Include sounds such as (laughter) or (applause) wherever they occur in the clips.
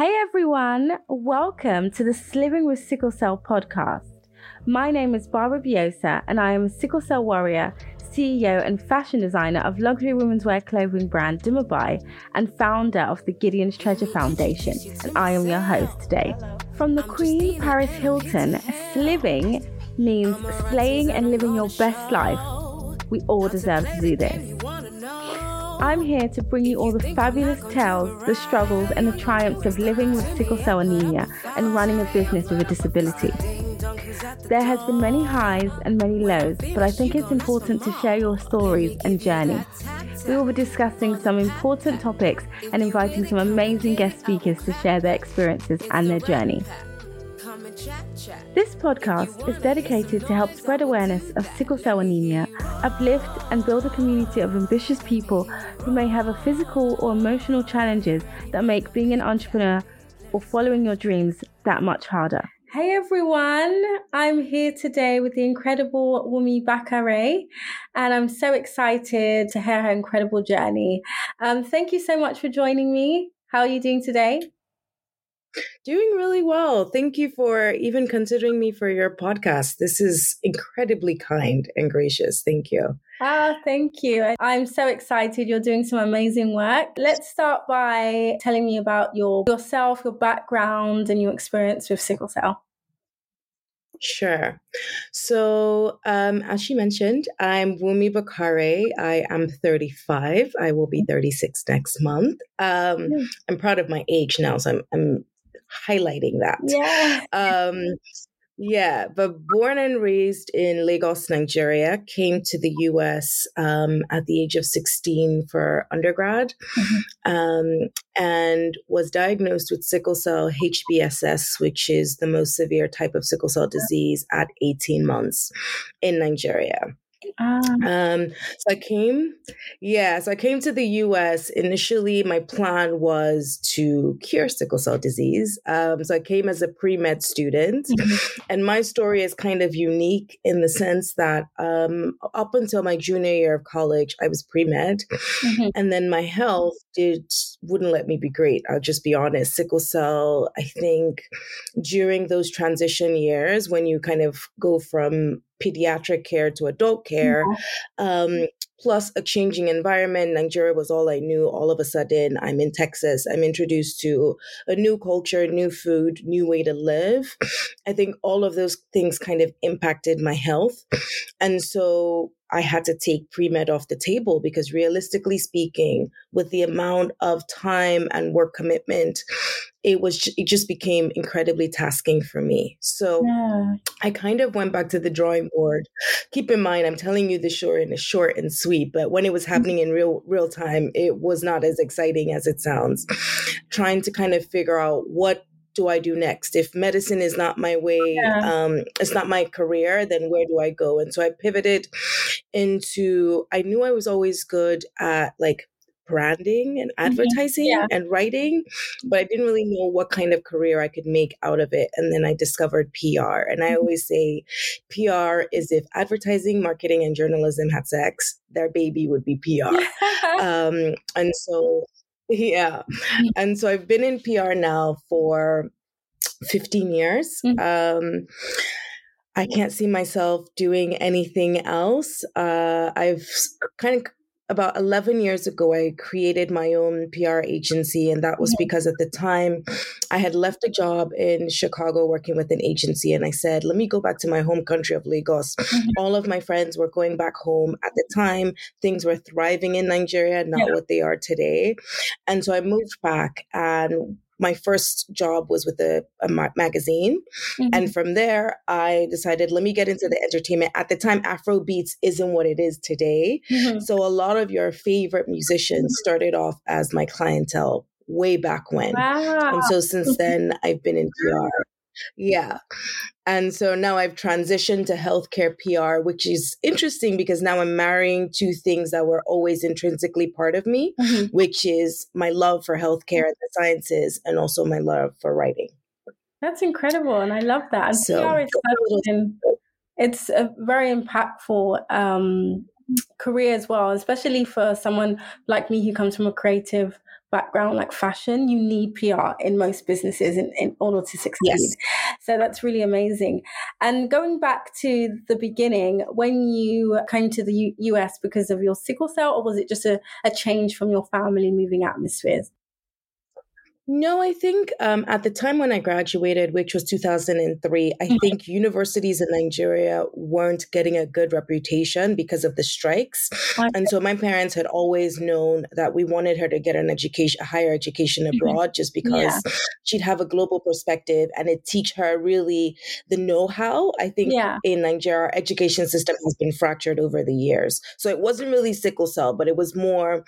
Hey everyone, welcome to the Living with Sickle Cell podcast. My name is Barbara Biosa and I am a sickle cell warrior, CEO and fashion designer of luxury women's wear clothing brand Dumebi and founder of the Gideon's Treasure Foundation. And I am your host today. From the Queen Paris Hilton, sliving means slaying and living your best life. We all deserve to do this. I'm here to bring you all the fabulous tales, the struggles, and the triumphs of living with sickle cell anemia and running a business with a disability. There has been many highs and many lows, but I think it's important to share your stories and journey. We will be discussing some important topics and inviting some amazing guest speakers to share their experiences and their journey. This podcast is dedicated to help spread awareness of sickle cell anemia, uplift and build a community of ambitious people who may have a physical or emotional challenges that make being an entrepreneur or following your dreams that much harder. Hey everyone, I'm here today with the incredible Wunmi Bakare, and I'm so excited to hear her incredible journey. Um, thank you so much for joining me. How are you doing today? Doing really well. Thank you for even considering me for your podcast. This is incredibly kind and gracious. Thank you. Ah, thank you. I'm so excited. You're doing some amazing work. Let's start by telling me about your yourself, your background, and your experience with sickle cell. Sure. So, um, as she mentioned, I'm Wunmi Bakare. I am 35. I will be 36 next month. Um, I'm proud of my age now, so I'm, I'm highlighting that. Yeah. (laughs) Um, yeah, but born and raised in Lagos, Nigeria, came to the US um, at the age of 16 for undergrad mm-hmm. um, and was diagnosed with sickle cell HBSS, which is the most severe type of sickle cell disease, at 18 months in Nigeria. Um, um, so I came, yeah, so I came to the US. Initially, my plan was to cure sickle cell disease. Um, so I came as a pre med student. Mm-hmm. And my story is kind of unique in the sense that um, up until my junior year of college, I was pre med. Mm-hmm. And then my health did wouldn't let me be great. I'll just be honest. Sickle cell, I think during those transition years when you kind of go from pediatric care to adult care. Um, plus a changing environment. Nigeria was all I knew. All of a sudden, I'm in Texas. I'm introduced to a new culture, new food, new way to live. I think all of those things kind of impacted my health. And so I had to take pre med off the table because, realistically speaking, with the amount of time and work commitment, it was it just became incredibly tasking for me. So yeah. I kind of went back to the drawing board. Keep in mind, I'm telling you the short and short and sweet, but when it was mm-hmm. happening in real real time, it was not as exciting as it sounds. Trying to kind of figure out what do I do next? If medicine is not my way, yeah. um, it's not my career, then where do I go? And so I pivoted into, I knew I was always good at like branding and mm-hmm. advertising mm-hmm. yeah. and writing, but I didn't really know what kind of career I could make out of it. And then I discovered PR. And I mm-hmm. always say PR is if advertising, marketing, and journalism had sex, their baby would be PR. (laughs) um, and so yeah. Mm-hmm. And so I've been in PR now for 15 years. Mm-hmm. Um, I can't see myself doing anything else. Uh, I've kind of about 11 years ago, I created my own PR agency. And that was because at the time I had left a job in Chicago working with an agency. And I said, let me go back to my home country of Lagos. Mm-hmm. All of my friends were going back home. At the time, things were thriving in Nigeria, not yeah. what they are today. And so I moved back and my first job was with a, a ma- magazine. Mm-hmm. And from there, I decided, let me get into the entertainment. At the time, Afro beats isn't what it is today. Mm-hmm. So a lot of your favorite musicians started off as my clientele way back when. Wow. And so since then, I've been in PR. Yeah. And so now I've transitioned to healthcare PR, which is interesting because now I'm marrying two things that were always intrinsically part of me, mm-hmm. which is my love for healthcare and the sciences and also my love for writing. That's incredible. And I love that. And so, PR is it's a very impactful um, career as well, especially for someone like me who comes from a creative background like fashion, you need PR in most businesses in, in order to succeed. Yes. So that's really amazing. And going back to the beginning, when you came to the U- US because of your sickle cell, or was it just a, a change from your family moving atmospheres? No, I think um, at the time when I graduated, which was 2003, I mm-hmm. think universities in Nigeria weren't getting a good reputation because of the strikes. And so my parents had always known that we wanted her to get an education, a higher education mm-hmm. abroad, just because yeah. she'd have a global perspective and it teach her really the know-how. I think yeah. in Nigeria, our education system has been fractured over the years. So it wasn't really sickle cell, but it was more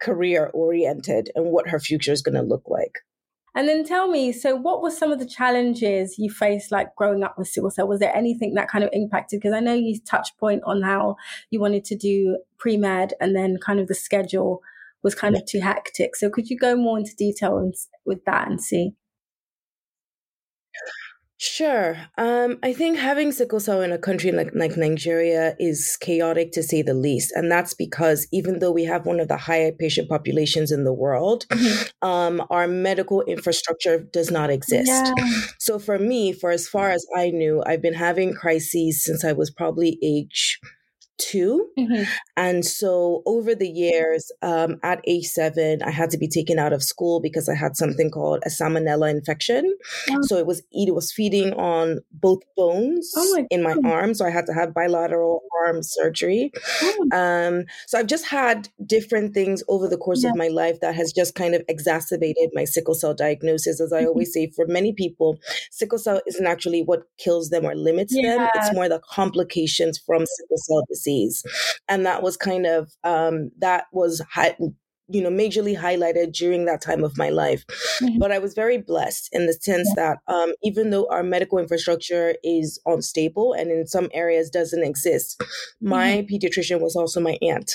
career oriented and what her future is going to look like. And then tell me, so what were some of the challenges you faced, like growing up with sickle cell? Was there anything that kind of impacted? Because I know you touched point on how you wanted to do pre med, and then kind of the schedule was kind of too hectic. So could you go more into detail with that and see? Sure. Um, I think having sickle cell in a country like, like Nigeria is chaotic to say the least. And that's because even though we have one of the higher patient populations in the world, mm-hmm. um, our medical infrastructure does not exist. Yeah. So for me, for as far as I knew, I've been having crises since I was probably age 2 mm-hmm. And so over the years, um, at age seven, I had to be taken out of school because I had something called a salmonella infection. Oh. So it was it was feeding on both bones oh my in my arm. So I had to have bilateral arm surgery. Oh. Um, so I've just had different things over the course yeah. of my life that has just kind of exacerbated my sickle cell diagnosis. As I mm-hmm. always say, for many people, sickle cell isn't actually what kills them or limits yeah. them. It's more the complications from sickle cell disease disease. And that was kind of, um, that was, high, you know, majorly highlighted during that time of my life. Mm-hmm. But I was very blessed in the sense yeah. that um, even though our medical infrastructure is unstable and in some areas doesn't exist, my mm-hmm. pediatrician was also my aunt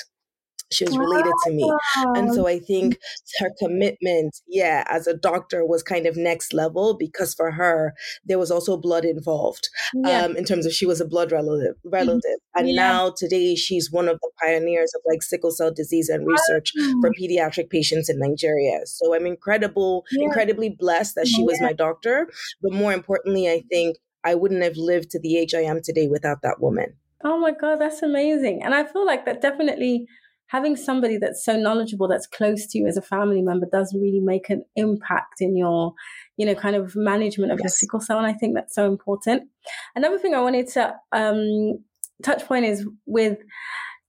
she was related to me. And so i think her commitment yeah as a doctor was kind of next level because for her there was also blood involved yeah. um, in terms of she was a blood relative mm-hmm. relative. And yeah. now today she's one of the pioneers of like sickle cell disease and research for pediatric patients in nigeria. So i'm incredible yeah. incredibly blessed that she was my doctor. But more importantly i think i wouldn't have lived to the age i am today without that woman. Oh my god that's amazing. And i feel like that definitely having somebody that's so knowledgeable, that's close to you as a family member, does really make an impact in your, you know, kind of management of yes. your sickle cell. And I think that's so important. Another thing I wanted to um, touch point is with.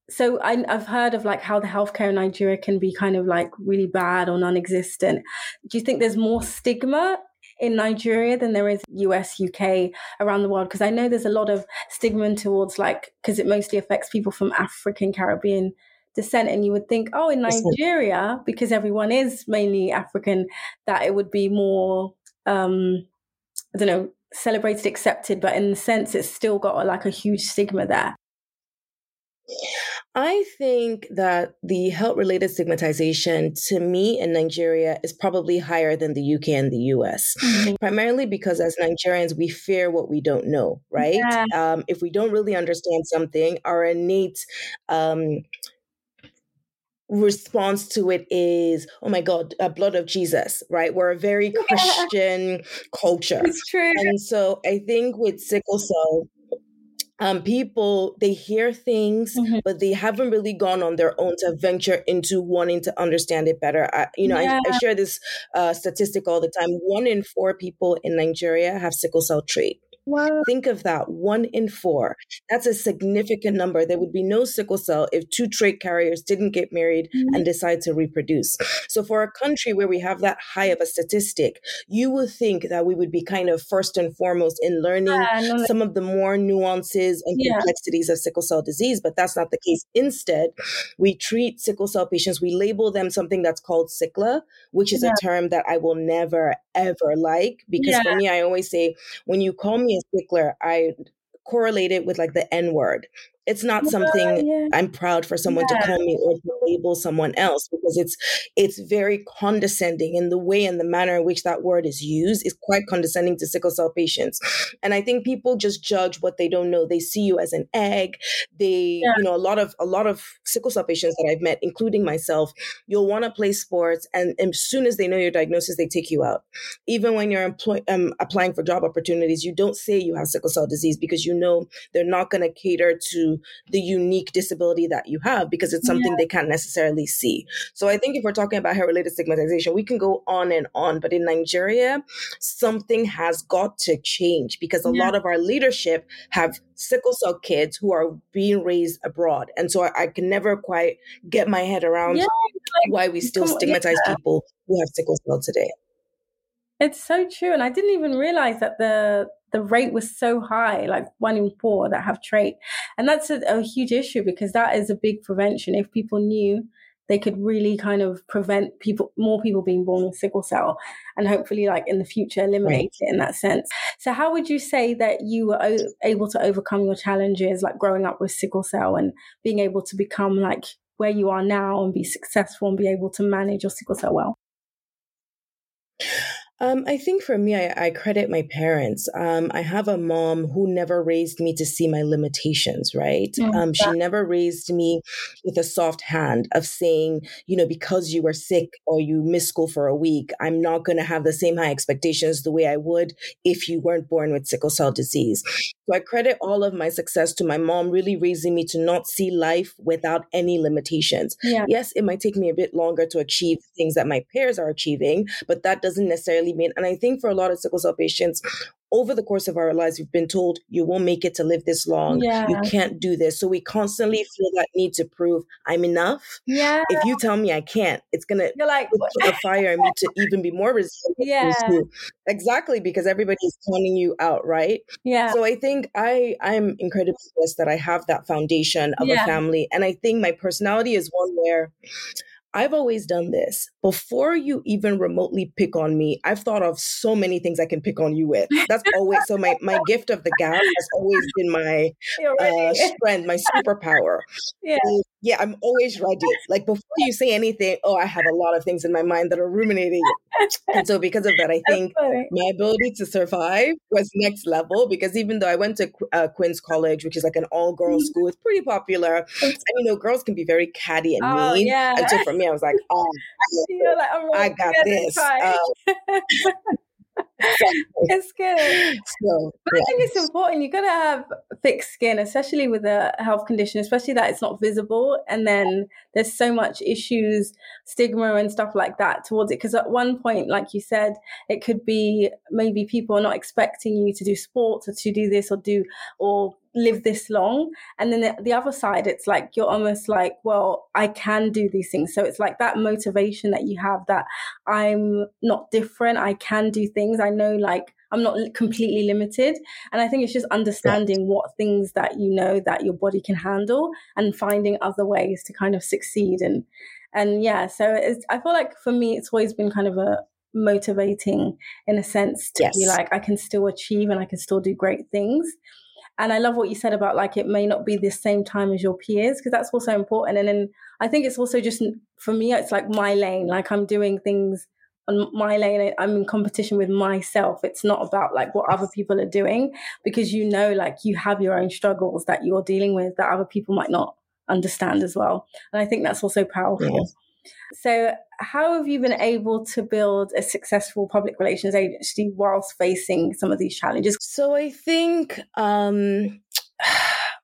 So I, I've heard of like how the healthcare in Nigeria can be kind of like really bad or non-existent. Do you think there's more stigma in Nigeria than there is US, UK, around the world? Because I know there's a lot of stigma towards like, because it mostly affects people from African, Caribbean descent and you would think oh in nigeria because everyone is mainly african that it would be more um i don't know celebrated accepted but in the sense it's still got like a huge stigma there I think that the health related stigmatization to me in Nigeria is probably higher than the UK and the US, mm-hmm. primarily because as Nigerians, we fear what we don't know, right? Yeah. Um, if we don't really understand something, our innate um, response to it is, oh my God, uh, blood of Jesus, right? We're a very (laughs) Christian yeah. culture. It's true. And so I think with sickle cell, um, people they hear things, mm-hmm. but they haven't really gone on their own to venture into wanting to understand it better. I, you know, yeah. I, I, share this uh, statistic all the time. One in four people in Nigeria have sickle cell trait. Wow. Think of that one in four. That's a significant number. There would be no sickle cell if two trait carriers didn't get married mm-hmm. and decide to reproduce. So, for a country where we have that high of a statistic, you would think that we would be kind of first and foremost in learning yeah, some of the more nuances and yeah. complexities of sickle cell disease, but that's not the case. Instead, we treat sickle cell patients, we label them something that's called sickler, which is yeah. a term that I will never, ever like because for me, I always say, when you call me a sickler, I correlate it with like the N word. It's not something yeah. i'm proud for someone yeah. to call me or to label someone else because it's it's very condescending in the way and the manner in which that word is used is quite condescending to sickle cell patients and i think people just judge what they don't know they see you as an egg they yeah. you know a lot of a lot of sickle cell patients that i've met including myself you'll want to play sports and, and as soon as they know your diagnosis they take you out even when you're employ, um, applying for job opportunities you don't say you have sickle cell disease because you know they're not going to cater to the unique disability that you have because it's something yeah. they can't necessarily see. So I think if we're talking about hair related stigmatization, we can go on and on. But in Nigeria, something has got to change because a yeah. lot of our leadership have sickle cell kids who are being raised abroad. And so I, I can never quite get my head around yeah, like, why we still stigmatize people who have sickle cell today. It's so true. And I didn't even realize that the the rate was so high, like one in four that have trait. And that's a, a huge issue because that is a big prevention. If people knew they could really kind of prevent people more people being born with sickle cell and hopefully like in the future eliminate right. it in that sense so how would you say that you were o- able to overcome your challenges like growing up with sickle cell and being able to become like where you are now and be successful and be able to manage your sickle cell well um, I think for me, I, I credit my parents. Um, I have a mom who never raised me to see my limitations, right? Mm-hmm. Um, she never raised me with a soft hand of saying, you know, because you were sick or you missed school for a week, I'm not going to have the same high expectations the way I would if you weren't born with sickle cell disease. So I credit all of my success to my mom really raising me to not see life without any limitations. Yeah. Yes, it might take me a bit longer to achieve things that my peers are achieving, but that doesn't necessarily mean. And I think for a lot of sickle cell patients, over the course of our lives, we've been told you won't make it to live this long. Yeah. You can't do this. So we constantly feel that need to prove I'm enough. Yeah. If you tell me I can't, it's gonna You're like a fire in me to even be more resistant. (laughs) Yeah. Exactly, because everybody's counting you out, right? Yeah. So I think I I'm incredibly blessed that I have that foundation of yeah. a family. And I think my personality is one where I've always done this. Before you even remotely pick on me, I've thought of so many things I can pick on you with. That's always so my my gift of the gab has always been my (laughs) uh, strength, my superpower. (laughs) Yeah yeah, I'm always ready. Like before you say anything, oh, I have a lot of things in my mind that are ruminating. and so because of that, I (laughs) think my ability to survive was next level because even though I went to uh, Queen's College, which is like an all girls mm-hmm. school, it's pretty popular. And you know, girls can be very catty and oh, mean. Yeah. And so for me, I was like, (laughs) oh, I, I got this. (laughs) it's good. So, but I think it's important. You've got to have thick skin, especially with a health condition, especially that it's not visible. And then there's so much issues, stigma, and stuff like that towards it. Because at one point, like you said, it could be maybe people are not expecting you to do sports or to do this or do or live this long. And then the, the, other side it's like you're almost like well i can do these things. So it's like that motivation that you have that i'm not different. I can do things. I know like i'm not completely limited. And i think it's just understanding what things that you know that your body can handle and finding other ways to kind of succeed and and yeah so i feel like for me it's always been kind of a motivating in a sense to yes. be like i can still achieve and i can still do great things and I love what you said about like it may not be the same time as your peers because that's also important. And then I think it's also just for me, it's like my lane. Like I'm doing things on my lane. I'm in competition with myself. It's not about like what other people are doing because you know, like you have your own struggles that you're dealing with that other people might not understand as well. And I think that's also powerful. So, how have you been able to build a successful public relations agency whilst facing some of these challenges? So, I think um,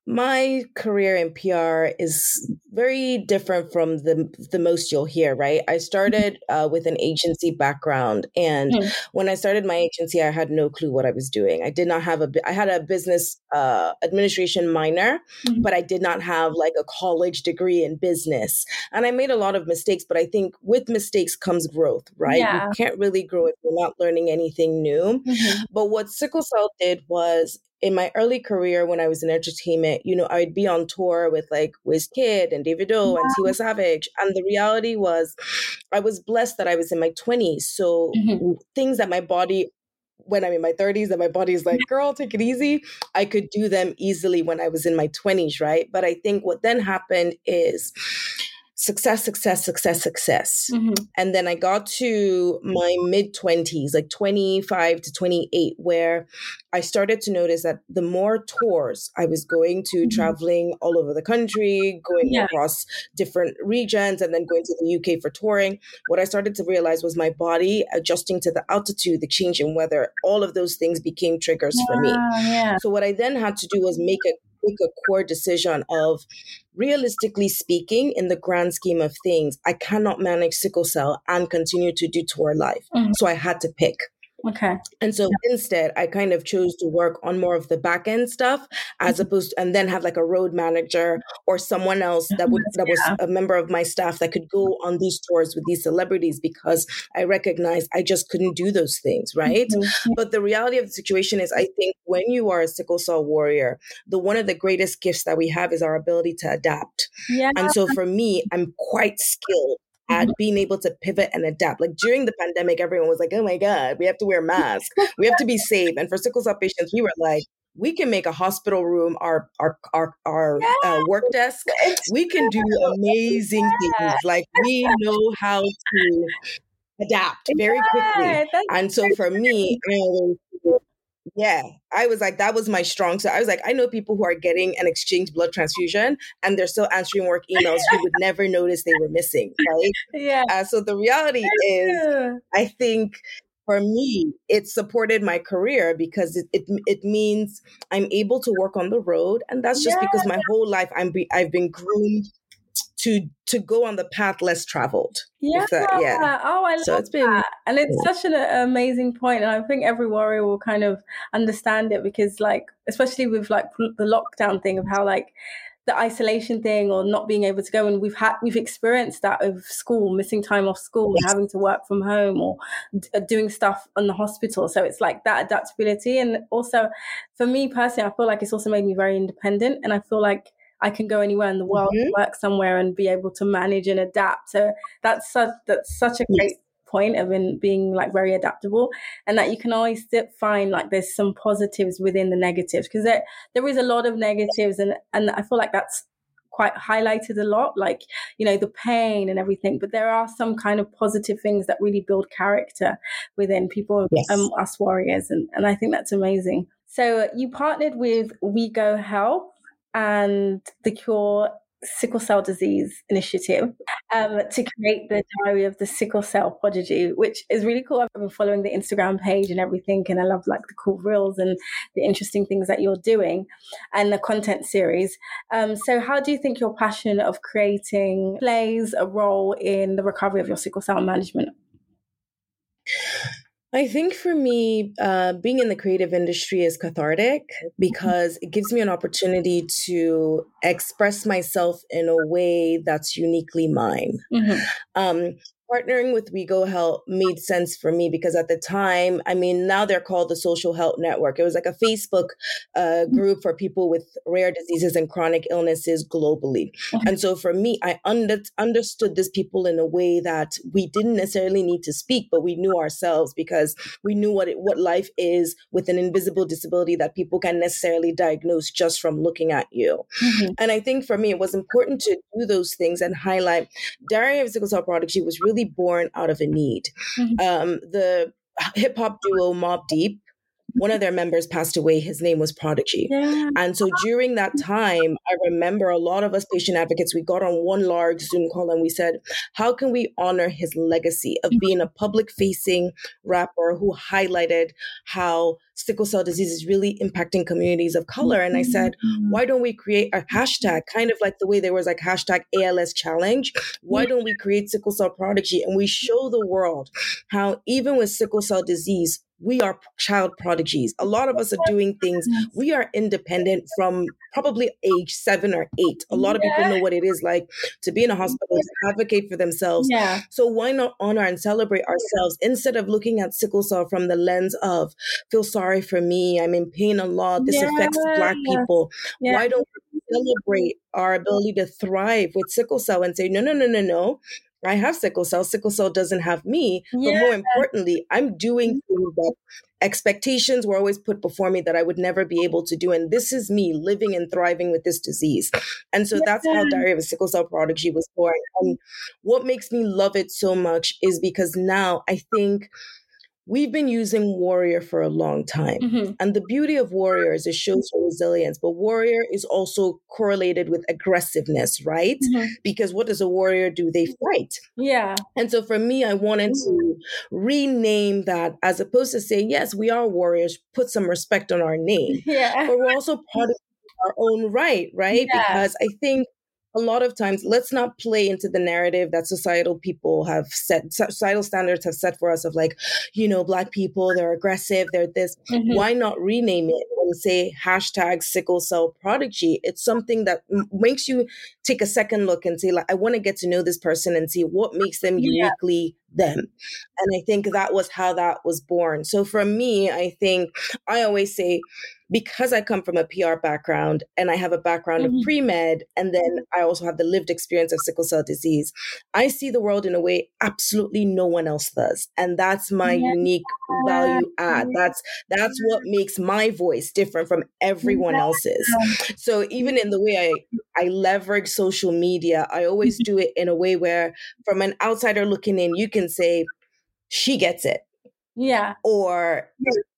my career in PR is very different from the the most you'll hear. Right, I started uh, with an agency background, and mm-hmm. when I started my agency, I had no clue what I was doing. I did not have a. I had a business uh, administration minor, mm-hmm. but I did not have like a college degree in business, and I made a lot of mistakes. But I think with mistakes comes growth. Right, yeah. you can't really grow if you're not learning anything new. Mm-hmm. But what sickle cell did was in my early career when I was in entertainment, you know, I'd be on tour with like Wizkid and Davido wow. and Tiwa Savage. And the reality was I was blessed that I was in my 20s. So mm-hmm. things that my body when I'm in my 30s and my body's like, girl, take it easy. I could do them easily when I was in my 20s, right? But I think what then happened is success, success, success, success. Mm-hmm. And then I got to my mid 20s, like 25 to 28, where I started to notice that the more tours I was going to, mm-hmm. traveling all over the country, going yeah. across different regions, and then going to the UK for touring, what I started to realize was my body adjusting to the altitude, the change in weather, all of those things became triggers yeah, for me. Yeah. So what I then had to do was make a make a core decision of realistically speaking, in the grand scheme of things, I cannot manage sickle cell and continue to do tour life. Mm-hmm. So I had to pick. Okay. And so yeah. instead, I kind of chose to work on more of the back end stuff as mm-hmm. opposed to, and then have like a road manager or someone else that would that was (laughs) a member of my staff that could go on these tours with these celebrities because I recognized I just couldn't do those things, right? Mm-hmm. But the reality of the situation is I think when you are a sickle cell warrior, the one of the greatest gifts that we have is our ability to adapt. Yeah. And so for me, I'm quite skilled at mm-hmm. being able to pivot and adapt. Like during the pandemic, everyone was like, oh my God, we have to wear masks. we have to be safe. And for sickle cell patients, we were like, we can make a hospital room our our our, our uh, work desk. We can do amazing things. Like we know how to adapt very quickly. And so for me, yeah, I was like, that was my strong. So I was like, I know people who are getting an exchange blood transfusion and they're still answering work emails who would never notice they were missing, right? (laughs) Yeah. Uh, so the reality is, I think for me, it supported my career because it, it, it means I'm able to work on the road, and that's just yeah. because my whole life I'm be, I've been groomed to to go on the path less traveled. Yeah, that, yeah. Oh, I so love it's been, that, and it's yeah. such an amazing point, and I think every warrior will kind of understand it because, like, especially with like the lockdown thing of how like the isolation thing or not being able to go and we've had we've experienced that of school missing time off school yes. having to work from home or d- uh, doing stuff in the hospital so it's like that adaptability and also for me personally i feel like it's also made me very independent and i feel like I can go anywhere in the world, mm-hmm. work somewhere, and be able to manage and adapt. So that's such that's such a great yes. point of in being like very adaptable, and that you can always find like there's some positives within the negatives because there there is a lot of negatives, and and I feel like that's quite highlighted a lot, like, you know, the pain and everything. But there are some kind of positive things that really build character within people, yes. um, us warriors. And, and I think that's amazing. So you partnered with WEGO Health and the Cure Sickle Cell Disease Initiative um, to create the Diary of the Sickle Cell Prodigy, which is really cool. I've been following the Instagram page and everything, and I love like the cool reels and the interesting things that you're doing and the content series. Um, so, how do you think your passion of creating plays a role in the recovery of your sickle cell management? I think for me, uh, being in the creative industry is cathartic mm-hmm. because it gives me an opportunity to express myself in a way that's uniquely mine. Mm-hmm. Um, partnering with WEGO Health made sense for me because at the time, I mean, now they're called the Social Health Network. It was like a Facebook uh, mm-hmm. group for people with rare diseases and chronic illnesses globally. And so for me, I under- understood these people in a way that we didn't necessarily need to speak, but we knew ourselves because we knew what it, what life is with an invisible disability that people can necessarily diagnose just from looking at you. Mm-hmm. And I think for me, it was important to do those things and highlight Diary of Sickle Cell Prodigy was really really born out of a need. Mm-hmm. Um, the hip hop duo Mobb Deep one of their members passed away. His name was Prodigy. Yeah. And so during that time, I remember a lot of us patient advocates, we got on one large Zoom call and we said, how can we honor his legacy of mm-hmm. being a public facing rapper who highlighted how sickle cell disease is really impacting communities of color? And I said, mm-hmm. why don't we create a hashtag, kind of like the way there was like hashtag ALS challenge? Why don't we create sickle cell prodigy and we show the world how even with sickle cell disease, we are child prodigies. A lot of us are doing things. We are independent from probably age seven or eight. A lot of people know what it is like to be in a hospital, to advocate for themselves. Yeah. So why not honor and celebrate ourselves instead of looking at sickle cell from the lens of feel sorry for me, I'm in pain a lot, this yeah. affects black people. Yeah. Why don't we celebrate our ability to thrive with sickle cell and say, no, no, no, no, no I have sickle cell. Sickle cell doesn't have me. Yeah. But more importantly, I'm doing mm-hmm. things that expectations were always put before me that I would never be able to do. And this is me living and thriving with this disease. And so yeah. that's how Diary of a Sickle Cell Prodigy was born. And what makes me love it so much is because now I think we've been using warrior for a long time. Mm-hmm. And the beauty of warrior is it shows resilience, but warrior is also correlated with aggressiveness, right? Mm-hmm. Because what does a warrior do? They fight. Yeah. And so for me, I wanted to rename that as opposed to say, yes, we are warriors, put some respect on our name. (laughs) Yeah. But we're also part of our own right, right? Yeah. Because I think a lot of times let's not play into the narrative that societal people have set societal standards have set for us of like you know black people they're aggressive they're this mm-hmm. why not rename it and say hashtag sickle cell prodigy it's something that m- makes you take a second look and say like i want to get to know this person and see what makes them uniquely yeah. them and i think that was how that was born so for me i think i always say because I come from a PR background and I have a background mm-hmm. of pre med, and then I also have the lived experience of sickle cell disease, I see the world in a way absolutely no one else does, and that's my yeah. unique value add. That's that's what makes my voice different from everyone else's. So even in the way I I leverage social media, I always mm-hmm. do it in a way where, from an outsider looking in, you can say she gets it. Yeah. Or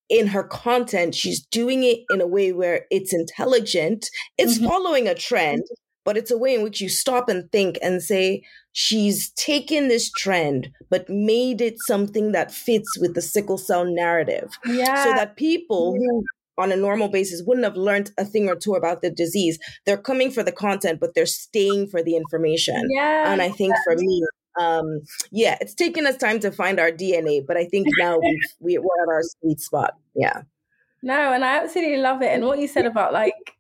in her content, she's doing it in a way where it's intelligent. It's mm-hmm. following a trend, but it's a way in which you stop and think and say, she's taken this trend, but made it something that fits with the sickle cell narrative. Yeah. So that people who on a normal basis wouldn't have learned a thing or two about the disease. They're coming for the content, but they're staying for the information. Yeah. And I think for me, um, yeah, it's taken us time to find our DNA, but I think now (laughs) we we, we're at our sweet spot. Yeah. No, and I absolutely love it. And what you said about like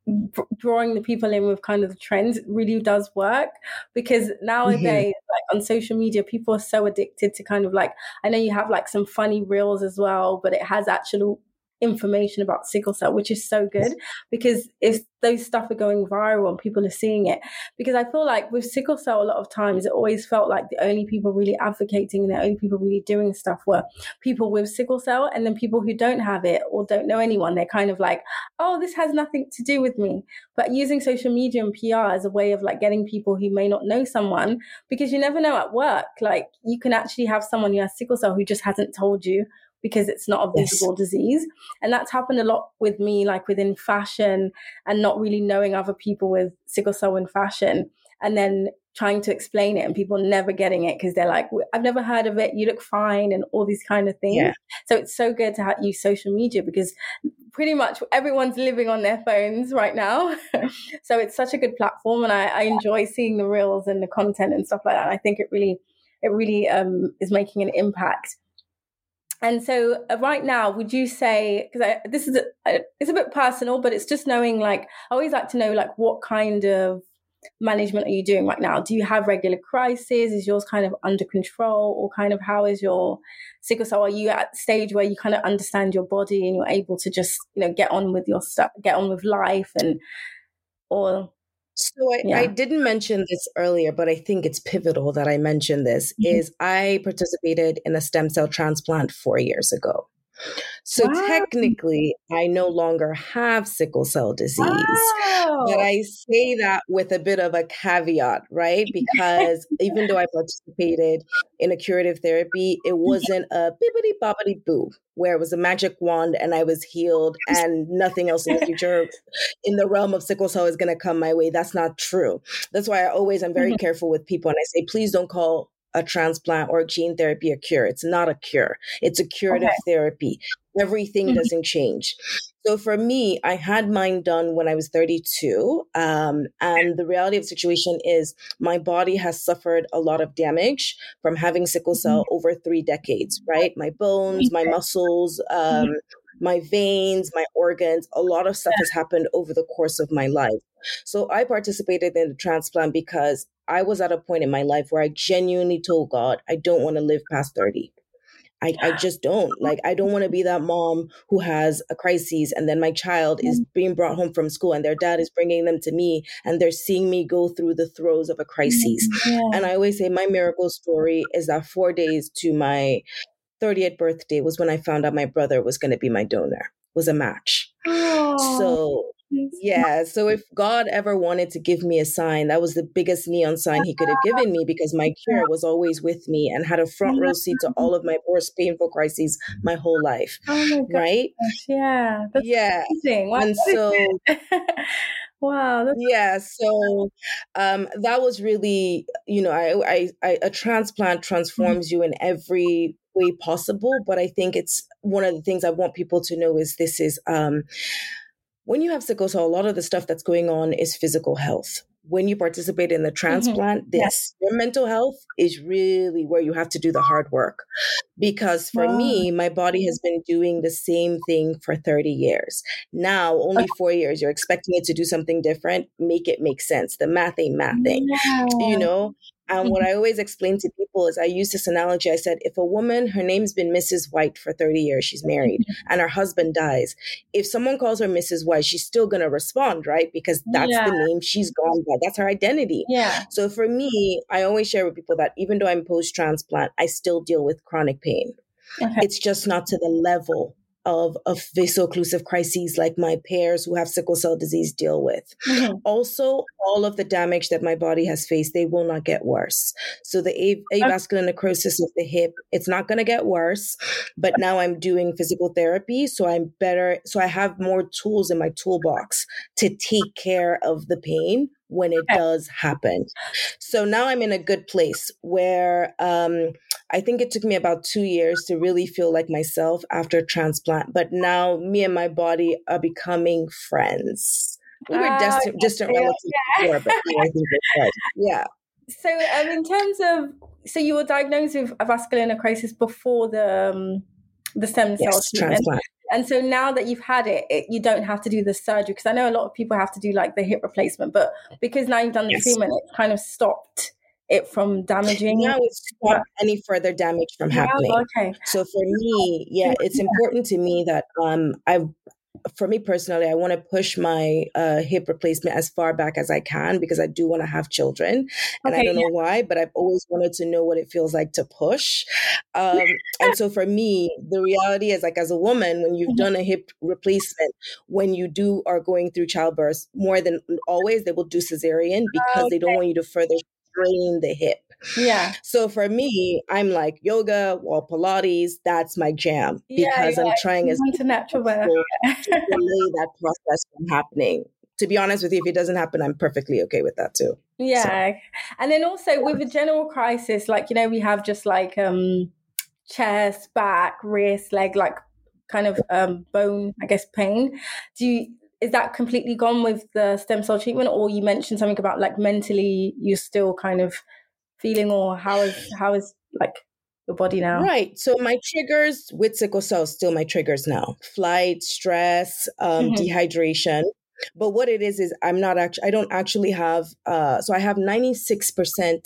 drawing the people in with kind of the trends really does work because nowadays, mm-hmm. like on social media, people are so addicted to kind of like, I know you have like some funny reels as well, but it has actual information about sickle cell, which is so good because if those stuff are going viral and people are seeing it, because I feel like with sickle cell, a lot of times it always felt like the only people really advocating and the only people really doing stuff were people with sickle cell, and then people who don't have it or don't know anyone, they're kind of like, oh, this has nothing to do with me. But using social media and PR as a way of like getting people who may not know someone, because you never know at work, like you can actually have someone who has sickle cell who just hasn't told you because it's not a visible yes. disease. And that's happened a lot with me, like within fashion and not really knowing other people with sickle cell in fashion. And then trying to explain it and people never getting it because they're like, I've never heard of it. You look fine and all these kind of things. Yeah. So it's so good to have, use social media because pretty much everyone's living on their phones right now. (laughs) so it's such a good platform and I, I, enjoy seeing the reels and the content and stuff like that. I think it really, it really um, is making an impact and so uh, right now would you say because this is a, it's a bit personal but it's just knowing like i always like to know like what kind of management are you doing right now? Do you have regular crises? Is yours kind of under control? Or kind of how is your sickle cell? Are you at stage where you kind of understand your body and you're able to just you know get on with your stuff get on with life and or so I, yeah. I, didn't mention this earlier, but I think it's pivotal that I mention this. Mm-hmm. Is I participated in a stem cell transplant four years ago. So wow. technically, I no longer have sickle cell disease. Wow. But I say that with a bit of a caveat, right? (laughs) Because even though I participated in a curative therapy, it wasn't a bibbity bobbity boo where it was a magic wand and I was healed and nothing else in the future (laughs) in the realm of sickle cell is going to come my way. That's not true. That's why I always am very mm-hmm. careful with people and I say, please don't call a transplant or gene therapy a cure. It's not a cure. It's a curative okay. therapy. Everything mm-hmm. doesn't change. So for me, I had mine done when I was 32. Um, and the reality of the situation is my body has suffered a lot of damage from having sickle mm-hmm. cell mm-hmm. over three decades, right? My bones, my muscles, mm-hmm. um, my veins, my organs, a lot of stuff has happened over the course of my life. So I participated in the transplant because I was at a point in my life where I genuinely told God, I don't want to live past 30. I, I just don't like i don't want to be that mom who has a crisis and then my child is mm-hmm. being brought home from school and their dad is bringing them to me and they're seeing me go through the throes of a crisis mm-hmm. yeah. and i always say my miracle story is that four days to my 30th birthday was when i found out my brother was going to be my donor was a match oh. so yeah. So if God ever wanted to give me a sign, that was the biggest neon sign he could have given me because my cure (laughs) was always with me and had a front row seat to all of my worst painful crises my whole life. Oh my. Right? Yeah. That's yeah. Amazing. and so (laughs) wow. yeah. So um, that was really, you know, I, I, I a transplant mm-hmm. transforms you in every way possible. But I think it's one of the things I want people to know is this is um when you have sickle cell, a lot of the stuff that's going on is physical health. When you participate in the mm-hmm. transplant, mm-hmm. this yes. your mental health is really where you have to do the hard work. Because for wow. me, my body has been doing the same thing for 30 years. Now, only okay. four years, you're expecting it to do something different. Make it make sense. The math ain't mathing. Yeah. You know? And what mm-hmm. I always explain to people is I use this analogy. I said, if a woman, her name's been Mrs. White for 30 years, she's married, mm-hmm. and her husband dies, if someone calls her Mrs. White, she's still going to respond, right? Because that's yeah. the name she's gone by. That's her identity. Yeah. So for me, I always share with people that even though I'm post transplant, I still deal with chronic pain. Okay. It's just not to the level of, of vaso-occlusive crises like my peers who have sickle cell disease deal with. Mm-hmm. Also, all of the damage that my body has faced, they will not get worse. So the avascular necrosis of the hip, it's not going to get worse. But now I'm doing physical therapy, so I'm better. So I have more tools in my toolbox to take care of the pain when it does happen. So now I'm in a good place where um, I think it took me about two years to really feel like myself after transplant. But now me and my body are becoming friends. We were oh, distant, distant yeah, relatives yeah. before, but I think we're Yeah. So, um, in terms of, so you were diagnosed with avascular necrosis before the um, the stem cell yes, transplant. And so now that you've had it, it you don't have to do the surgery because I know a lot of people have to do like the hip replacement, but because now you've done the yes. treatment, it kind of stopped it from damaging. Now it's stopped any further damage from happening. okay. So for me, yeah, it's important to me that um I've for me personally, I want to push my uh, hip replacement as far back as I can because I do want to have children. And okay, I don't know why, but I've always wanted to know what it feels like to push. Um, and so for me, the reality is like as a woman, when you've mm-hmm. done a hip replacement, when you do are going through childbirth, more than always, they will do cesarean because okay. they don't want you to further strain the hip. Yeah. So for me, I'm like yoga, wall Pilates, that's my jam because yeah, I'm trying as to natural to (laughs) delay that process from happening. To be honest with you, if it doesn't happen, I'm perfectly okay with that too. Yeah. So. And then also with a general crisis, like, you know, we have just like um chest, back, wrist, leg, like kind of um bone, I guess, pain. Do you is that completely gone with the stem cell treatment or you mentioned something about like mentally you're still kind of feeling or how is how is like your body now? Right. So my triggers with sickle cell still my triggers now. Flight, stress, um, mm-hmm. dehydration. But what it is is I'm not actually I don't actually have uh so I have 96%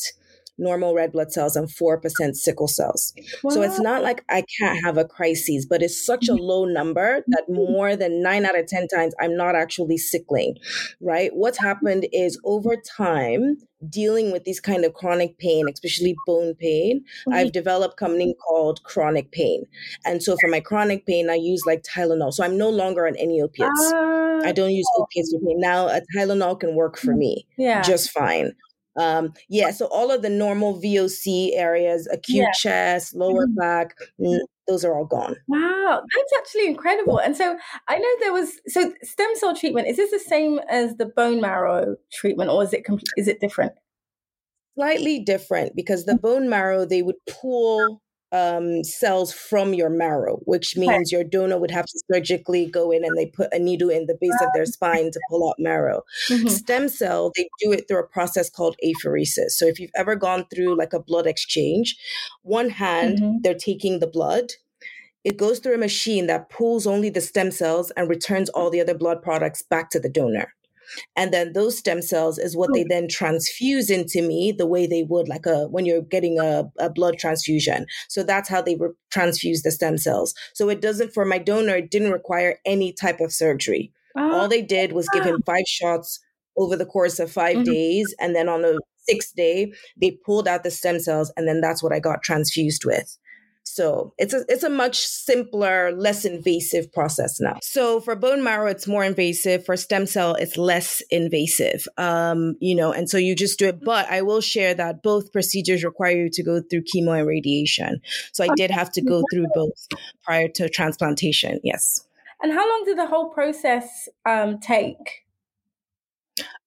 normal red blood cells and 4% sickle cells. Wow. So it's not like I can't have a crisis, but it's such a low number that mm-hmm. more than nine out of 10 times I'm not actually sickling, right? What's happened is over time, dealing with these kind of chronic pain, especially bone pain, mm-hmm. I've developed something called chronic pain. And so for my chronic pain, I use like Tylenol. So I'm no longer on any opiates. Uh, I don't use opiates for pain. Now a Tylenol can work for me yeah. just fine. Um, yeah, so all of the normal VOC areas, acute yeah. chest, lower mm-hmm. back, those are all gone. Wow, that's actually incredible. And so I know there was so stem cell treatment. Is this the same as the bone marrow treatment, or is it is it different? Slightly different because the mm. bone marrow they would pull um, cells from your marrow, which means your donor would have to surgically go in and they put a needle in the base of their spine to pull out marrow. Mm-hmm. Stem cell, they do it through a process called apheresis. So if you've ever gone through like a blood exchange, one hand, mm-hmm. they're taking the blood. It goes through a machine that pulls only the stem cells and returns all the other blood products back to the donor. And then those stem cells is what they then transfuse into me the way they would like a when you're getting a, a blood transfusion. So that's how they re- transfuse the stem cells. So it doesn't for my donor it didn't require any type of surgery. All they did was give him five shots over the course of 5 mm-hmm. days and then on the sixth day they pulled out the stem cells and then that's what i got transfused with so it's a it's a much simpler, less invasive process now. So for bone marrow, it's more invasive. For stem cell, it's less invasive. Um, you know, and so you just do it. But I will share that both procedures require you to go through chemo and radiation. So I did have to go through both prior to transplantation. Yes. And how long did the whole process um, take?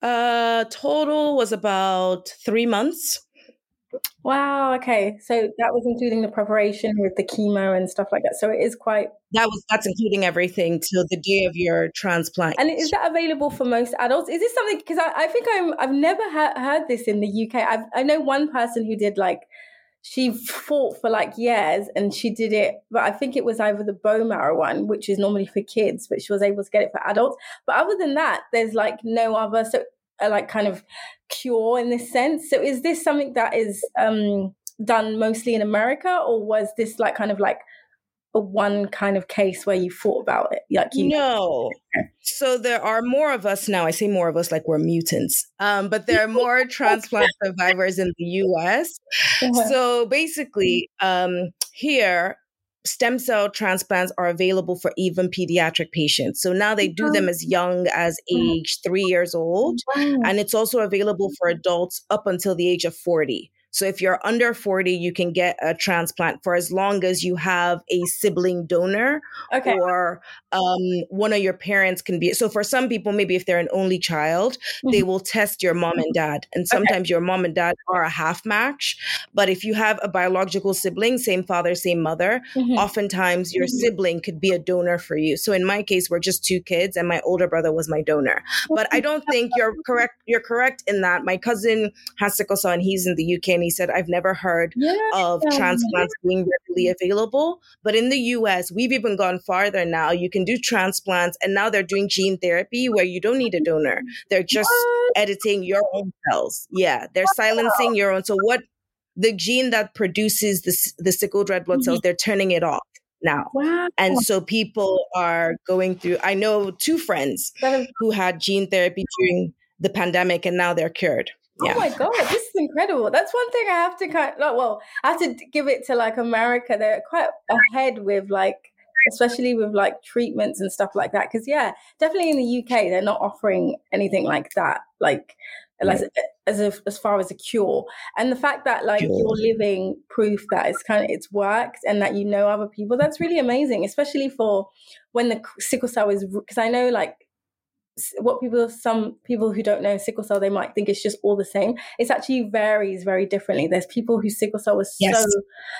Uh, total was about three months. Wow. Okay. So that was including the preparation with the chemo and stuff like that. So it is quite. That was that's including everything till the day of your transplant. And is that available for most adults? Is this something? Because I, I think I'm I've never ha- heard this in the UK. I've, I know one person who did like she fought for like years and she did it but i think it was either the bone marrow one which is normally for kids but she was able to get it for adults but other than that there's like no other so uh, like kind of cure in this sense. So is this something that is um, done mostly in America, or was this like kind of like a one kind of case where you thought about it? Like you no. So there are more of us now. I say more of us like we're mutants, um, but there are more (laughs) transplant survivors in the U.S. Uh-huh. So basically, um, here stem cell transplants are available for even pediatric patients. So now they do them mm-hmm. as young as mm-hmm. age three years old. And it's also available for adults up until the age of 40. So if you're under 40, you can get a transplant for as long as you have a sibling donor okay. or um, one of your parents can be. So for some people, maybe if they're an only child, mm-hmm. they will test your mom and dad. And sometimes okay. your mom and dad are a half match. But if you have a biological sibling, same father, same mother, mm-hmm. oftentimes your mm-hmm. sibling could be a donor for you. So in my case, we're just two kids and my older brother was my donor. But I don't think you're correct. You're correct in that my cousin has sickle cell and he's in the UK and he said, I've never heard yeah. of transplants being readily available. But in the US, we've even gone farther now. You can do transplants, and now they're doing gene therapy where you don't need a donor. They're just what? editing your own cells. Yeah, they're silencing your own. So, what the gene that produces the, the sickle red blood cells, mm-hmm. they're turning it off now. Wow. And so people are going through, I know two friends who had gene therapy during the pandemic and now they're cured. Oh yeah. Oh my god, this is incredible. That's one thing I have to kind of, well, I have to give it to like America. They're quite ahead with like especially with like treatments and stuff like that because yeah, definitely in the UK they're not offering anything like that like as as, a, as far as a cure and the fact that like you're living proof that it's kind of it's worked and that you know other people that's really amazing especially for when the sickle cell is because I know like what people some people who don't know sickle cell they might think it's just all the same it actually varies very differently there's people whose sickle cell was yes. so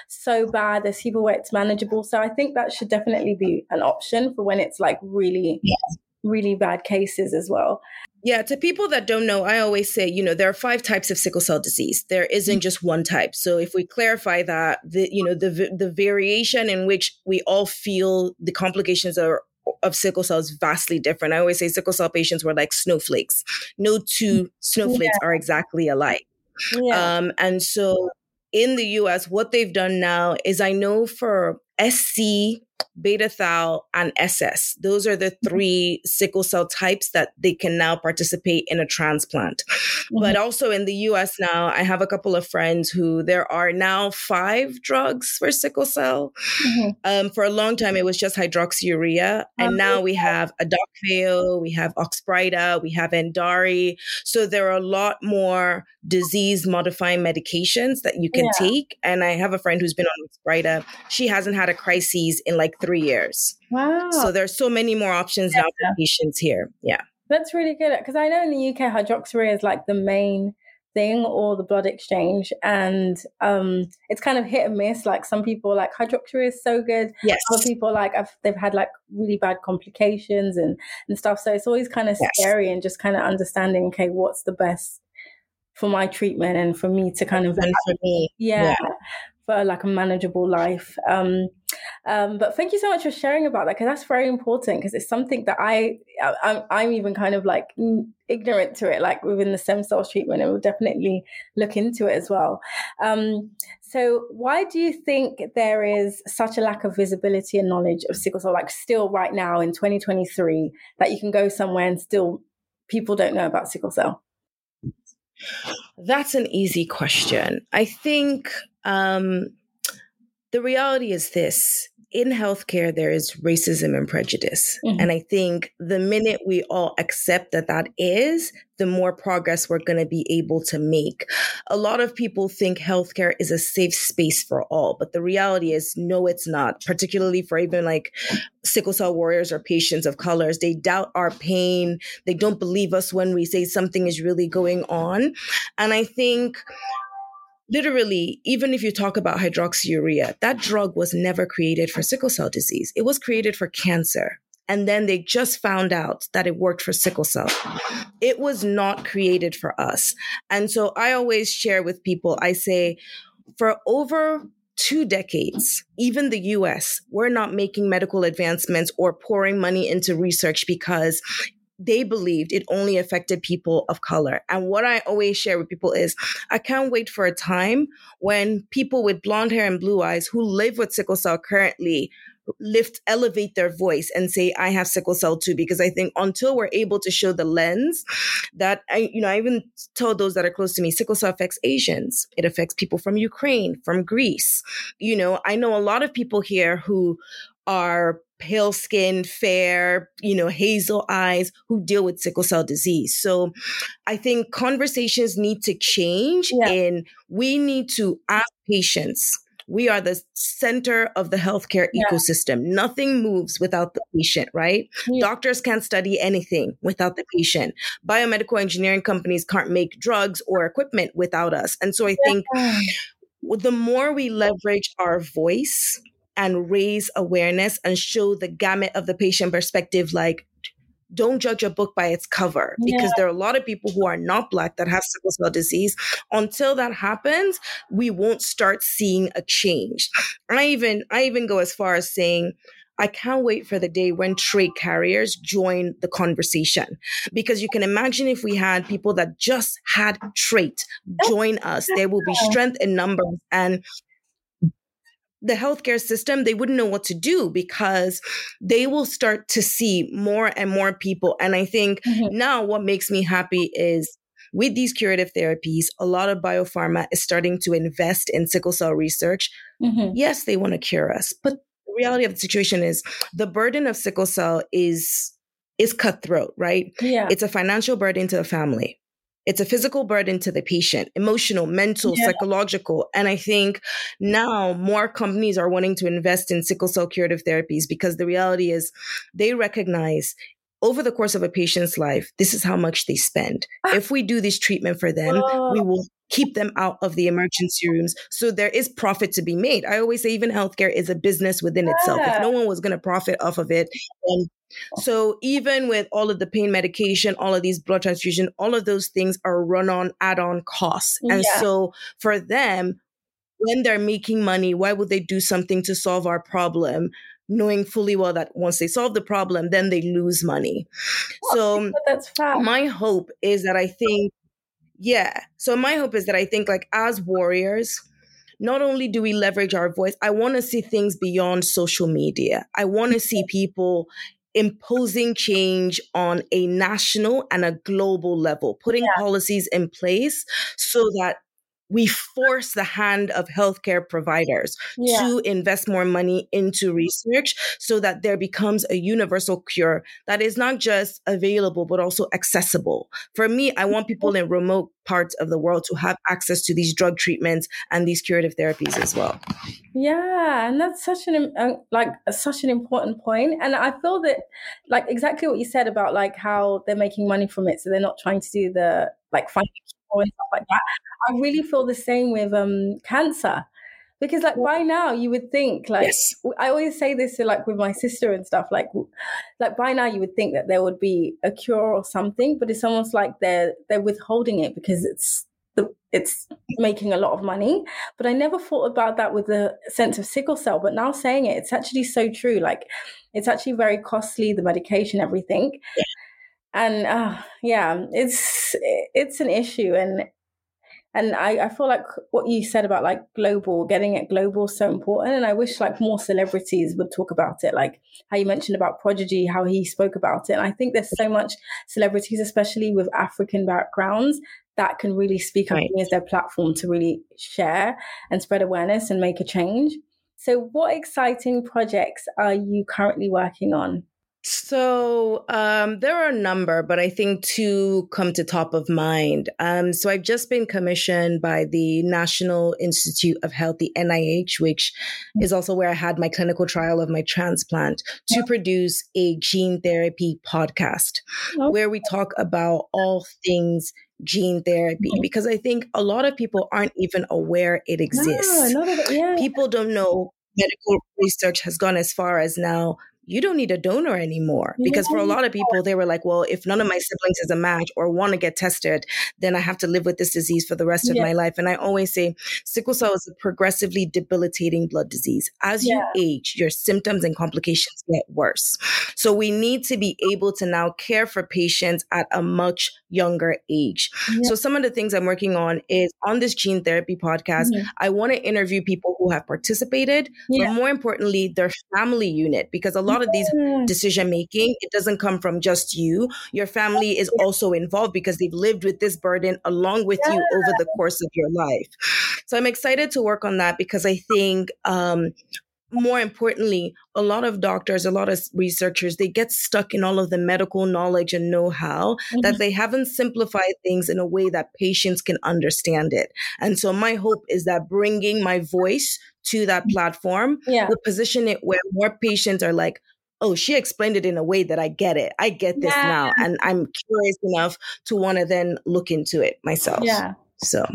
so bad there's people where it's manageable so i think that should definitely be an option for when it's like really yes. really bad cases as well yeah, to people that don't know, I always say, you know, there are five types of sickle cell disease. There isn't just one type. So if we clarify that, the you know, the the variation in which we all feel the complications are of sickle cell is vastly different. I always say sickle cell patients were like snowflakes. No two snowflakes yeah. are exactly alike. Yeah. Um, and so in the US, what they've done now is I know for SC beta thal, and SS. Those are the mm-hmm. three sickle cell types that they can now participate in a transplant. Mm-hmm. But also in the US now, I have a couple of friends who there are now five drugs for sickle cell. Mm-hmm. Um, for a long time, it was just hydroxyurea. And um, now we have Adakveo, we have Oxbryta, we have Endari. So there are a lot more disease modifying medications that you can yeah. take. And I have a friend who's been on Oxbryta. She hasn't had a crisis in like three years. Wow. So there's so many more options yeah. now for patients here. Yeah. That's really good. Because I know in the UK, hydroxyurea is like the main thing or the blood exchange and um it's kind of hit and miss like some people like hydroxyurea is so good yes other people like I've, they've had like really bad complications and and stuff so it's always kind of yes. scary and just kind of understanding okay what's the best for my treatment and for me to kind of and for me yeah, yeah, for like a manageable life um Um, but thank you so much for sharing about that because that's very important because it's something that I, I I'm even kind of like ignorant to it, like within the stem cells treatment, and we'll definitely look into it as well. Um, so, why do you think there is such a lack of visibility and knowledge of sickle cell, like still right now in 2023, that you can go somewhere and still people don't know about sickle cell? That's an easy question. I think um, the reality is this in healthcare, there is racism and prejudice. Mm-hmm. And I think the minute we all accept that that is, the more progress we're going to be able to make. A lot of people think healthcare is a safe space for all, but the reality is, no, it's not, particularly for even like sickle cell warriors or patients of colors. They doubt our pain. They don't believe us when we say something is really going on. And I think literally, even if you talk about hydroxyurea, that drug was never created for sickle cell disease. It was created for cancer. And then they just found out that it worked for sickle cell. It was not created for us. And so I always share with people, I say, for over two decades, even the US, we're not making medical advancements or pouring money into research because they believed it only affected people of color. And what I always share with people is I can't wait for a time when people with blonde hair and blue eyes who live with sickle cell currently lift elevate their voice and say i have sickle cell too because i think until we're able to show the lens that i you know i even told those that are close to me sickle cell affects asians it affects people from ukraine from greece you know i know a lot of people here who are pale skin, fair, you know, hazel eyes who deal with sickle cell disease. So I think conversations need to change yeah. and we need to ask patients. We are the center of the healthcare yeah. ecosystem. Nothing moves without the patient, right? Yeah. Doctors can't study anything without the patient. Biomedical engineering companies can't make drugs or equipment without us. And so I think the more we leverage our voice and raise awareness and show the gamut of the patient perspective like don't judge a book by its cover because yeah. there are a lot of people who are not black that have sickle cell disease. Until that happens we won't start seeing a change. I even i even go as far as saying I can't wait for the day when trait carriers join the conversation. Because you can imagine if we had people that just had trait join us, there will be strength in numbers and the healthcare system, they wouldn't know what to do because they will start to see more and more people. And I think mm-hmm. now what makes me happy is with these curative therapies, a lot of biopharma is starting to invest in sickle cell research. Mm-hmm. Yes, they want to cure us, but the reality of the situation is the burden of sickle cell is is cutthroat, right? Yeah. It's a financial burden to the family. It's a physical burden to the patient, emotional, mental, yeah. psychological. And I think now more companies are wanting to invest in sickle cell curative therapies because the reality is they recognize over the course of a patient's life, this is how much they spend. Ah. If we do this treatment for them, oh. we will keep them out of the emergency rooms. So there is profit to be made. I always say even healthcare is a business within yeah. itself. If no one was going to profit off of it, then so even with all of the pain medication, all of these blood transfusion, all of those things are run on add-on costs. And yeah. so for them, when they're making money, why would they do something to solve our problem? Knowing fully well that once they solve the problem, then they lose money. so that's my hope is that I think, yeah. So my hope is that I think like as warriors, not only do we leverage our voice, I want to see things beyond social media. I want to see people imposing change on a national and a global level, putting yeah. policies in place so that we force the hand of healthcare providers yeah. to invest more money into research so that there becomes a universal cure that is not just available but also accessible. For me, I want people in remote parts of the world to have access to these drug treatments and these curative therapies as well. Yeah, and that's such an uh, like such an important point and I feel that like exactly what you said about like how they're making money from it so they're not trying to do the like finding and stuff like that. I really feel the same with um cancer. Because like by now you would think like yes. I always say this to like with my sister and stuff like like by now you would think that there would be a cure or something but it's almost like they're they're withholding it because it's the, it's making a lot of money. But I never thought about that with the sense of sickle cell. But now saying it, it's actually so true. Like it's actually very costly, the medication, everything. Yeah. And uh, yeah, it's it's an issue, and and I, I feel like what you said about like global getting it global is so important. And i wish like more celebrities would talk about it like how you mentioned about prodigy how he spoke about it. And i think there's so much celebrities especially with african backgrounds that can really speak up right. as their platform to really share and spread awareness and make a change. So what exciting projects are you currently working on so um, there are a number, but I think two come to top of mind. Um, so I've just been commissioned by the National Institute of Health, the NIH, which is also where I had my clinical trial of my transplant, to produce a gene therapy podcast okay. where we talk about all things gene therapy because I think a lot of people aren't even aware it exists. No, yeah. People don't know medical research has gone as far as now you don't need a donor anymore. Because for a lot of people, they were like, well, if none of my siblings is a match or want to get tested, then I have to live with this disease for the rest of yeah. my life. And I always say sickle cell is a progressively debilitating blood disease. As yeah. you age, your symptoms and complications get worse. So we need to be able to now care for patients at a much younger age. Yeah. So some of the things I'm working on is on this gene therapy podcast, mm-hmm. I want to interview people who have participated, but more importantly, their family unit, because a lot lot of these decision making, it doesn't come from just you. Your family is also involved because they've lived with this burden along with you over the course of your life. So I'm excited to work on that because I think um, more importantly, a lot of doctors, a lot of researchers, they get stuck in all of the medical knowledge and know how mm-hmm. that they haven't simplified things in a way that patients can understand it. And so, my hope is that bringing my voice to that platform yeah. will position it where more patients are like, oh, she explained it in a way that I get it. I get this yeah. now. And I'm curious enough to want to then look into it myself. Yeah. So.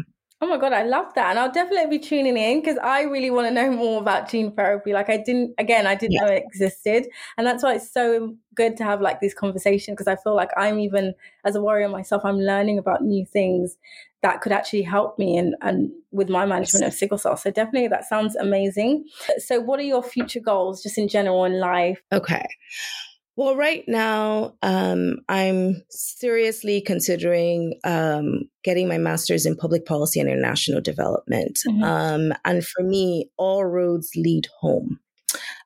Oh my god, I love that, and I'll definitely be tuning in because I really want to know more about gene therapy. Like I didn't, again, I didn't yeah. know it existed, and that's why it's so good to have like this conversation because I feel like I'm even as a warrior myself, I'm learning about new things that could actually help me and, and with my management of sickle cell. So definitely that sounds amazing. So what are your future goals just in general in life? Okay. Well, right now, um, I'm seriously considering um, getting my master's in public policy and international development. Mm-hmm. Um, and for me, all roads lead home.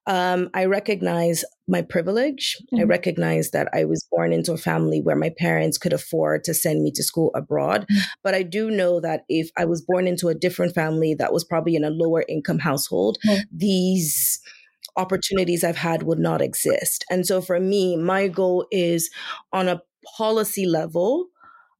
Um, I recognize my privilege. Mm-hmm. I recognize that I was born into a family where my parents could afford to send me to school abroad. Mm-hmm. But I do know that if I was born into a different family that was probably in a lower income household, mm-hmm. these opportunities I've had would not exist. And so for me, my goal is on a policy level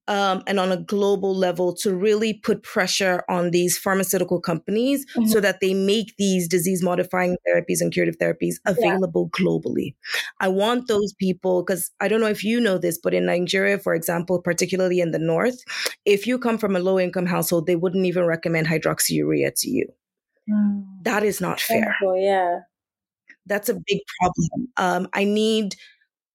um, and on a global level to really put pressure on these pharmaceutical companies mm-hmm. so that they make these disease modifying therapies and curative therapies available yeah. globally. I want those people, because I don't know if you know this, but in Nigeria, for example, particularly in the north, if you come from a low income household, they wouldn't even recommend hydroxyurea to you. Mm. That is not fair. yeah. That's a big problem. Um, I need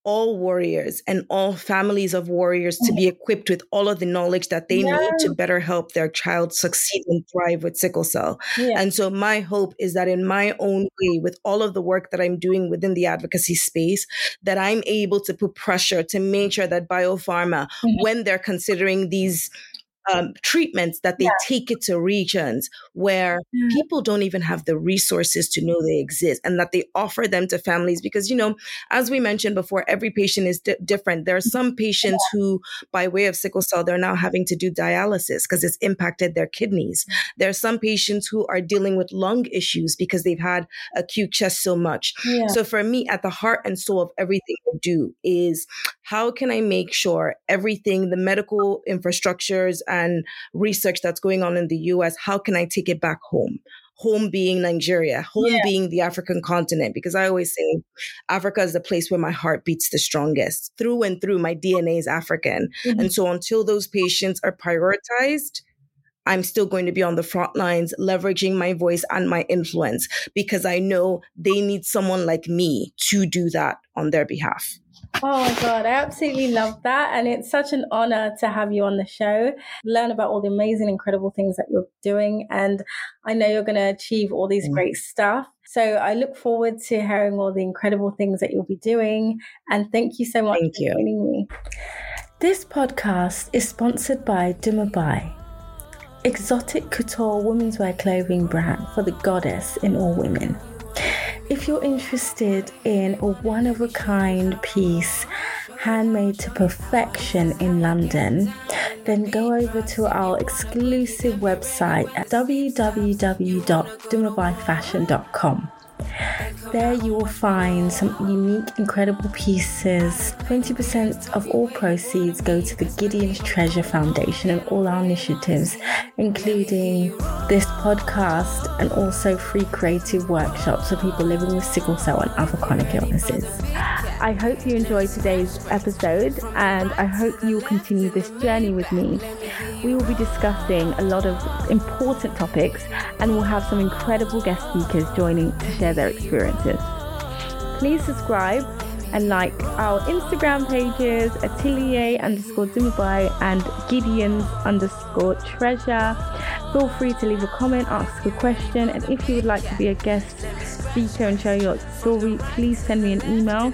all warriors and all families of warriors to be mm-hmm. equipped with all of the knowledge that they yeah. need to better help their child succeed and thrive with sickle cell. Yeah. And so my hope is that in my own way with all of the work that I'm doing within the advocacy space that I'm able to put pressure to make sure that biopharma mm-hmm. when they're considering these um, treatments that they yeah. take it to regions where yeah. people don't even have the resources to know they exist and that they offer them to families because you know as we mentioned before every patient is di- different there are mm-hmm. some patients yeah. who by way of sickle cell they're now having to do dialysis because it's impacted their kidneys mm-hmm. there are some patients who are dealing with lung issues because they've had acute chest so much so for me at the heart and soul of everything i do is how can i make sure everything the medical infrastructures and research that's going on in the US, how can I take it back home? Home being Nigeria, home yeah. being the African continent, because I always say Africa is the place where my heart beats the strongest. Through and through, my DNA is African. Mm-hmm. And so until those patients are prioritized, I'm still going to be on the front lines, leveraging my voice and my influence because I know they need someone like me to do that on their behalf. Oh my God, I absolutely love that. And it's such an honor to have you on the show, learn about all the amazing, incredible things that you're doing. And I know you're going to achieve all these great stuff. So I look forward to hearing all the incredible things that you'll be doing. And thank you so much thank for you. joining me. This podcast is sponsored by Dumebi, exotic couture women's wear clothing brand for the goddess in all women. If you're interested in a one of a kind piece handmade to perfection in London, then go over to our exclusive website at www.dumebifashion.com. There you will find some unique, incredible pieces. 20% of all proceeds go to the Gideon's Treasure Foundation and all our initiatives, including this podcast and also free creative workshops for people living with sickle cell and other chronic illnesses. I hope you enjoyed today's episode and I hope you will continue this journey with me. We will be discussing a lot of important topics and we'll have some incredible guest speakers joining to share their experiences. Please subscribe and like our Instagram pages, Atelier underscore Dumebi and Gideon's underscore treasure. Feel free to leave a comment, ask a question, and if you would like to be a guest speaker and share your story, please send me an email.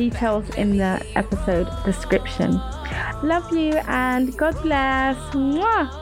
Details in the episode description. Love you and God bless. Mwah!